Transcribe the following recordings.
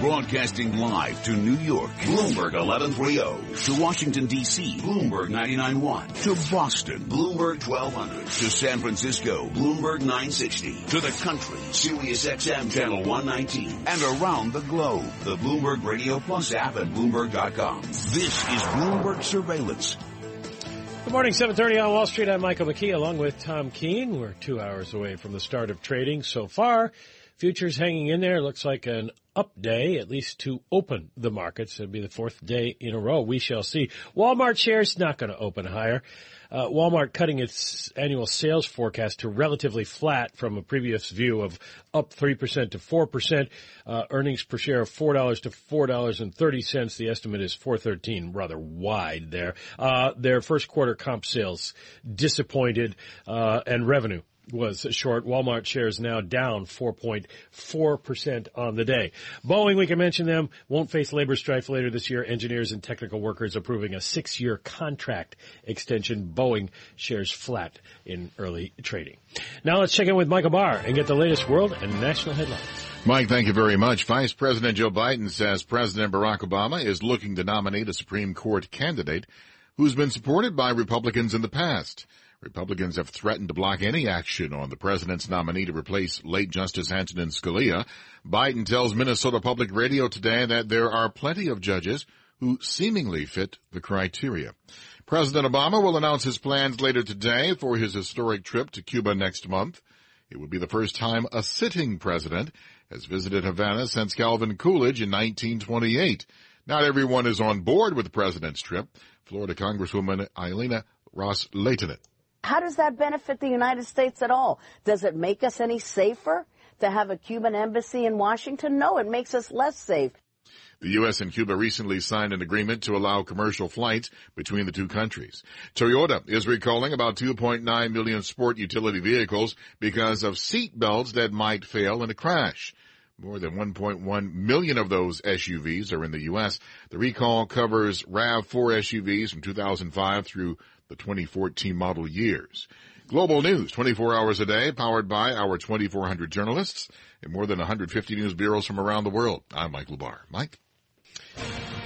Broadcasting live to New York, Bloomberg 1130. To Washington, D.C., Bloomberg 99.1. To Boston, Bloomberg 1200. To San Francisco, Bloomberg 960. To the country, Sirius XM Channel 119. And around the globe, the Bloomberg Radio Plus app at Bloomberg.com. This is Bloomberg Surveillance. Good morning, 7.30 on Wall Street. I'm Michael McKee along with Tom Keene. We're two hours away from the start of trading so far. Futures hanging in there. Looks like an up day, at least to open the markets. It'll be the fourth day in a row. We shall see. Walmart shares not going to open higher. Uh, Walmart cutting its annual sales forecast to relatively flat from a previous view of up 3% to 4%. Uh, earnings per share of $4 to $4.30. The estimate is 413, rather wide there. Uh, their first quarter comp sales disappointed, uh, and revenue was short. Walmart shares now down 4.4% on the day. Boeing, we can mention them, won't face labor strife later this year. Engineers and technical workers approving a six-year contract extension. Boeing shares flat in early trading. Now let's check in with Michael Barr and get the latest world and national headlines. Mike, thank you very much. Vice President Joe Biden says President Barack Obama is looking to nominate a Supreme Court candidate who's been supported by Republicans in the past. Republicans have threatened to block any action on the president's nominee to replace late Justice Antonin Scalia. Biden tells Minnesota Public Radio today that there are plenty of judges who seemingly fit the criteria. President Obama will announce his plans later today for his historic trip to Cuba next month. It would be the first time a sitting president has visited Havana since Calvin Coolidge in 1928. Not everyone is on board with the president's trip. Florida Congresswoman Ileana Ros-Lehtinen. How does that benefit the United States at all? Does it make us any safer to have a Cuban embassy in Washington? No, it makes us less safe. The U.S. and Cuba recently signed an agreement to allow commercial flights between the two countries. Toyota is recalling about 2.9 million sport utility vehicles because of seat belts that might fail in a crash. More than 1.1 million of those SUVs are in the U.S. The recall covers RAV4 SUVs from 2005 through the 2014 model years. Global news 24 hours a day, powered by our 2,400 journalists and more than 150 news bureaus from around the world. I'm Michael Barr. Mike?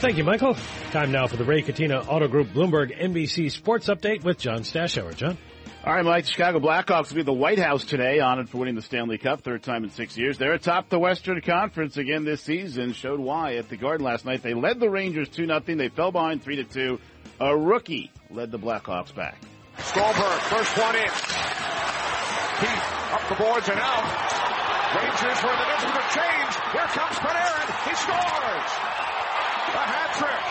Thank you, Michael. Time now for the Ray Catena Auto Group Bloomberg NBC Sports Update with John Stashower. John? All right, Mike. The Chicago Blackhawks will be the White House today, honored for winning the Stanley Cup, third time in six years. They're atop the Western Conference again this season. Showed why at the Garden last night. They led the Rangers two 0 They fell behind three to two. A rookie led the Blackhawks back. Stalberg, first one in. Keith up the boards and out. Rangers were in the midst of a change. Here comes Panarin. He scores. A hat trick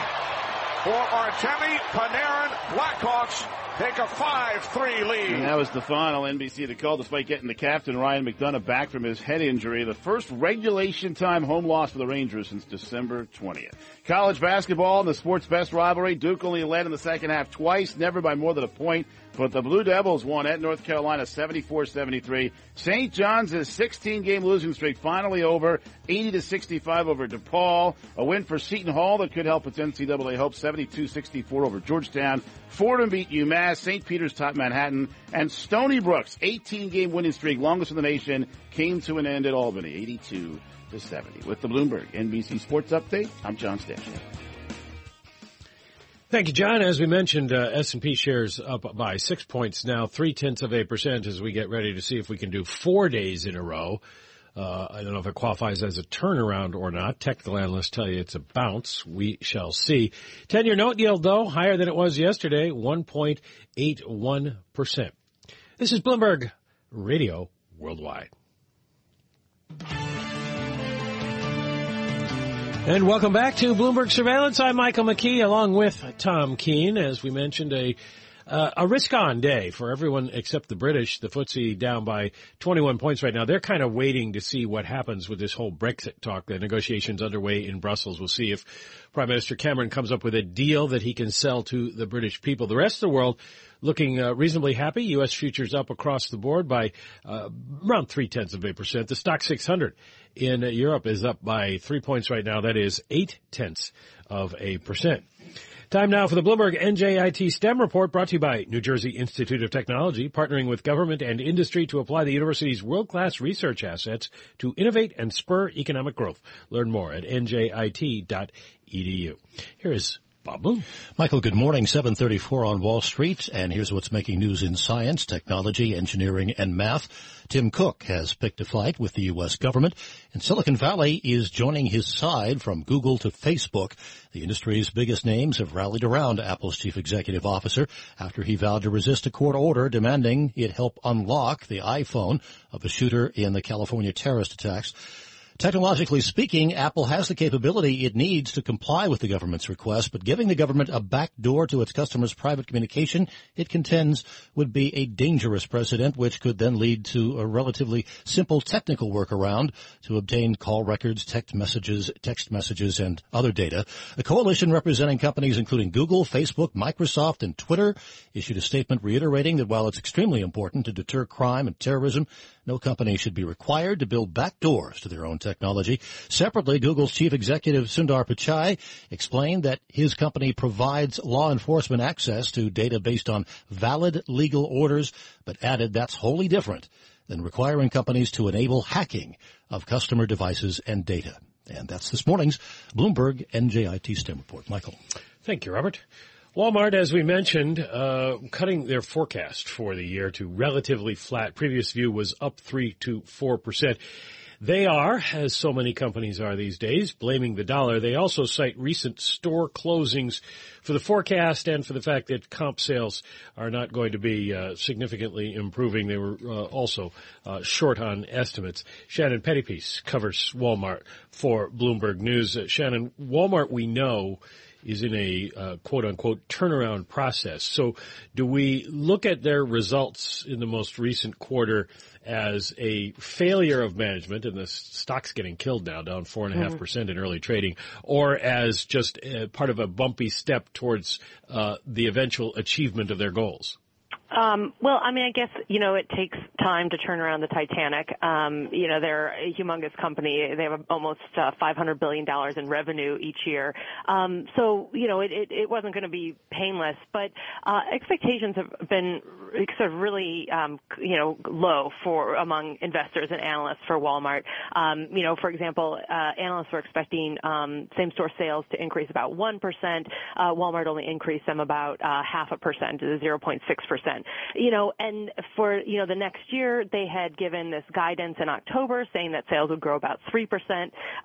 for Artemi Panarin. Blackhawks take a 5-3 lead. And that was the final NBC to call despite getting the captain Ryan McDonagh back from his head injury. The first regulation time home loss for the Rangers since December 20th. College basketball and the sports best rivalry. Duke only led in the second half twice, never by more than a point. But the Blue Devils won at North Carolina 74-73. St. John's is 16-game losing streak finally over, 80 to 65 over DePaul. A win for Seton Hall that could help its NCAA hopes, 72-64 over Georgetown. Fordham beat UMass, St. Peter's top Manhattan, and Stony Brook's 18-game winning streak, longest in the nation, came to an end at Albany, 82 to 70. With the Bloomberg NBC Sports Update, I'm John Stashower. Thank you, John. As we mentioned, uh, S&P shares up by six points now, three tenths of a percent as we get ready to see if we can do four days in a row. Uh, I don't know if it qualifies as a turnaround or not. Technical analysts tell you it's a bounce. We shall see. 10-year note yield, though, higher than it was yesterday, 1.81%. This is Bloomberg Radio Worldwide. And welcome back to Bloomberg Surveillance. I'm Michael McKee along with Tom Keene. As we mentioned, a uh, a risk-on day for everyone except the British. The FTSE down by 21 points right now. They're kind of waiting to see what happens with this whole Brexit talk. The negotiations underway in Brussels. We'll see if Prime Minister Cameron comes up with a deal that he can sell to the British people. The rest of the world looking uh, reasonably happy. U.S. futures up across the board by uh, around three tenths of a percent. The Stoxx 600 in Europe is up by three points right now. That is eight tenths of a percent. Time now for the Bloomberg NJIT STEM report brought to you by New Jersey Institute of Technology, partnering with government and industry to apply the university's world-class research assets to innovate and spur economic growth. Learn more at njit.edu. Here is Bob. Michael, good morning. 734 on Wall Street. And here's what's making news in science, technology, engineering, and math. Tim Cook has picked a fight with the U.S. government, and Silicon Valley is joining his side from Google to Facebook. The industry's biggest names have rallied around Apple's chief executive officer after he vowed to resist a court order demanding it help unlock the iPhone of a shooter in the California terrorist attacks. Technologically speaking, Apple has the capability it needs to comply with the government's request, but giving the government a back door to its customers' private communication, it contends, would be a dangerous precedent, which could then lead to a relatively simple technical workaround to obtain call records, text messages, text messages, and other data. A coalition representing companies including Google, Facebook, Microsoft, and Twitter issued a statement reiterating that while it's extremely important to deter crime and terrorism, no company should be required to build back doors to their own technology. Separately, Google's chief executive Sundar Pichai explained that his company provides law enforcement access to data based on valid legal orders, but added that's wholly different than requiring companies to enable hacking of customer devices and data. And that's this morning's Bloomberg NJIT STEM report. Michael. Thank you, Robert. Walmart, as we mentioned, uh, cutting their forecast for the year to relatively flat. Previous view was up three to four percent. They are, as so many companies are these days, blaming the dollar. They also cite recent store closings for the forecast and for the fact that comp sales are not going to be uh, significantly improving. They were uh, also uh, short on estimates. Shannon Pettypiece covers Walmart for Bloomberg News. Uh, Shannon, Walmart we know is in a uh, quote unquote turnaround process. So do we look at their results in the most recent quarter as a failure of management and the stock's getting killed now down four and a half percent in early trading or as just part of a bumpy step towards uh, the eventual achievement of their goals? Um, well, I mean, I guess, you know, it takes time to turn around the Titanic. Um, you know, they're a humongous company. They have almost uh, $500 billion in revenue each year. Um, so, you know, it, it, it wasn't going to be painless, but uh, expectations have been sort of really, um, you know, low for among investors and analysts for Walmart. Um, you know, for example, uh, analysts were expecting um, same-store sales to increase about 1%. Uh, Walmart only increased them about uh, half a percent, 0.6 percent. You know, and for, you know, the next year, they had given this guidance in October saying that sales would grow about 3%.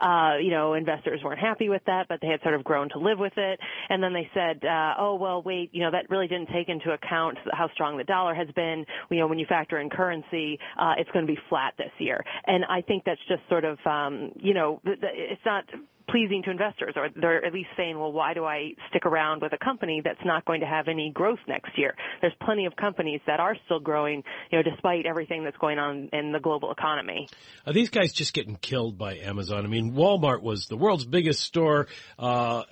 Uh, you know, investors weren't happy with that, but they had sort of grown to live with it. And then they said, uh, oh, well, wait, you know, that really didn't take into account how strong the dollar has been. You know, when you factor in currency, uh, it's going to be flat this year. And I think that's just sort of, um, you know, it's not pleasing to investors, or they're at least saying, well, why do I stick around with a company that's not going to have any growth next year? There's plenty of companies that are still growing, you know, despite everything that's going on in the global economy. Are these guys just getting killed by Amazon? I mean, Walmart was the world's biggest store, uh,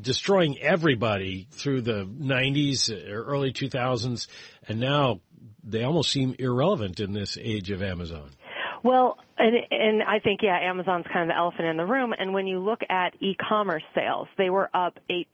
destroying everybody through the 90s or early 2000s, and now they almost seem irrelevant in this age of Amazon. Well, and, and I think, yeah, Amazon's kind of the elephant in the room. And when you look at e-commerce sales, they were up 8%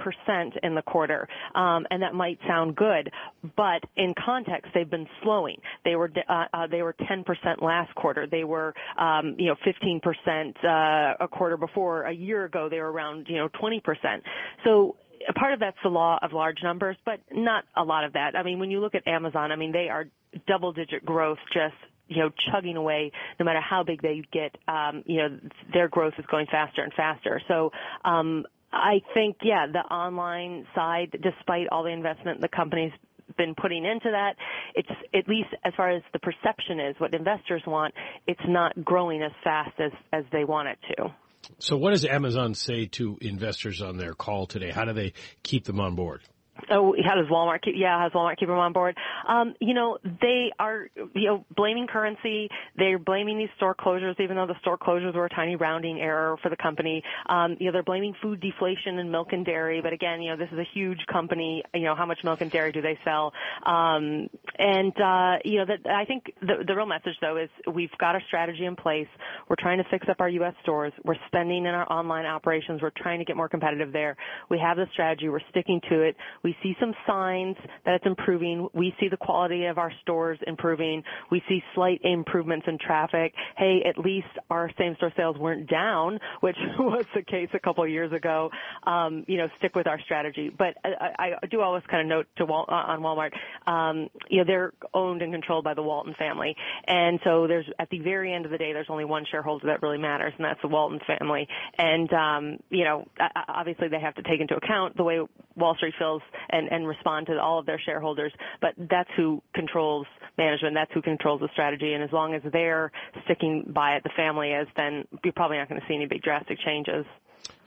in the quarter. Um, and that might sound good, but in context, they've been slowing. They were, uh, uh, they were 10% last quarter. They were, um, you know, 15%, uh, a quarter before. A year ago, they were around, you know, 20%. So part of that's the law of large numbers, but not a lot of that. I mean, when you look at Amazon, I mean, they are double digit growth just you know, chugging away no matter how big they get, um, you know, their growth is going faster and faster. So, um, I think, yeah, the online side, despite all the investment the company's been putting into that, it's at least as far as the perception is what investors want, it's not growing as fast as, as they want it to. So what does Amazon say to investors on their call today? How do they keep them on board? Oh, how does Walmart keep? Yeah, has Walmart keep them on board? Um, you know, they are, you know, blaming currency. They're blaming these store closures, even though the store closures were a tiny rounding error for the company. Um, you know, they're blaming food deflation and milk and dairy. But again, you know, this is a huge company. You know, how much milk and dairy do they sell? Um, and uh, you know, I think the the real message though is we've got a strategy in place. We're trying to fix up our U.S. stores. We're spending in our online operations. We're trying to get more competitive there. We have the strategy. We're sticking to it. We see some signs that it's improving. We see the quality of our stores improving. We see slight improvements in traffic. Hey, at least our same store sales weren't down, which was the case a couple of years ago. Um, you know, stick with our strategy. But I, I do always kind of note to Wal- uh, on Walmart, um, you know, they're owned and controlled by the Walton family. And so there's, at the very end of the day, there's only one shareholder that really matters, and that's the Walton family. And, um, you know, obviously they have to take into account the way Wall Street feels and, and respond to all of their shareholders, but that's who controls management. That's who controls the strategy. And as long as they're sticking by it, the family is, then you're probably not going to see any big drastic changes.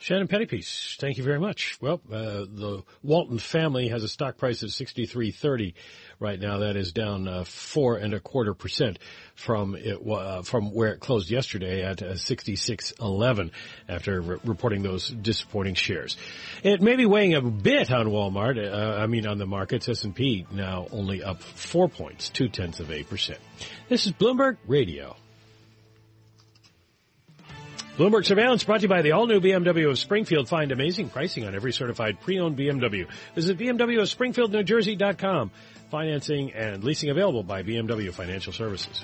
Shannon Pettypiece, thank you very much. Well, uh, the Walton family has a stock price of sixty-three thirty right now. That is down uh, four and a quarter percent from it uh, from where it closed yesterday at uh, sixty-six eleven after re- reporting those disappointing shares. It may be weighing a bit on Walmart. Uh, I mean, on the markets, S and P now only up four points, two tenths of a percent. This is Bloomberg Radio. Bloomberg Surveillance brought to you by the all-new BMW of Springfield. Find amazing pricing on every certified pre-owned BMW. Visit BMW of Springfield, New Jersey.com. Financing and leasing available by BMW Financial Services.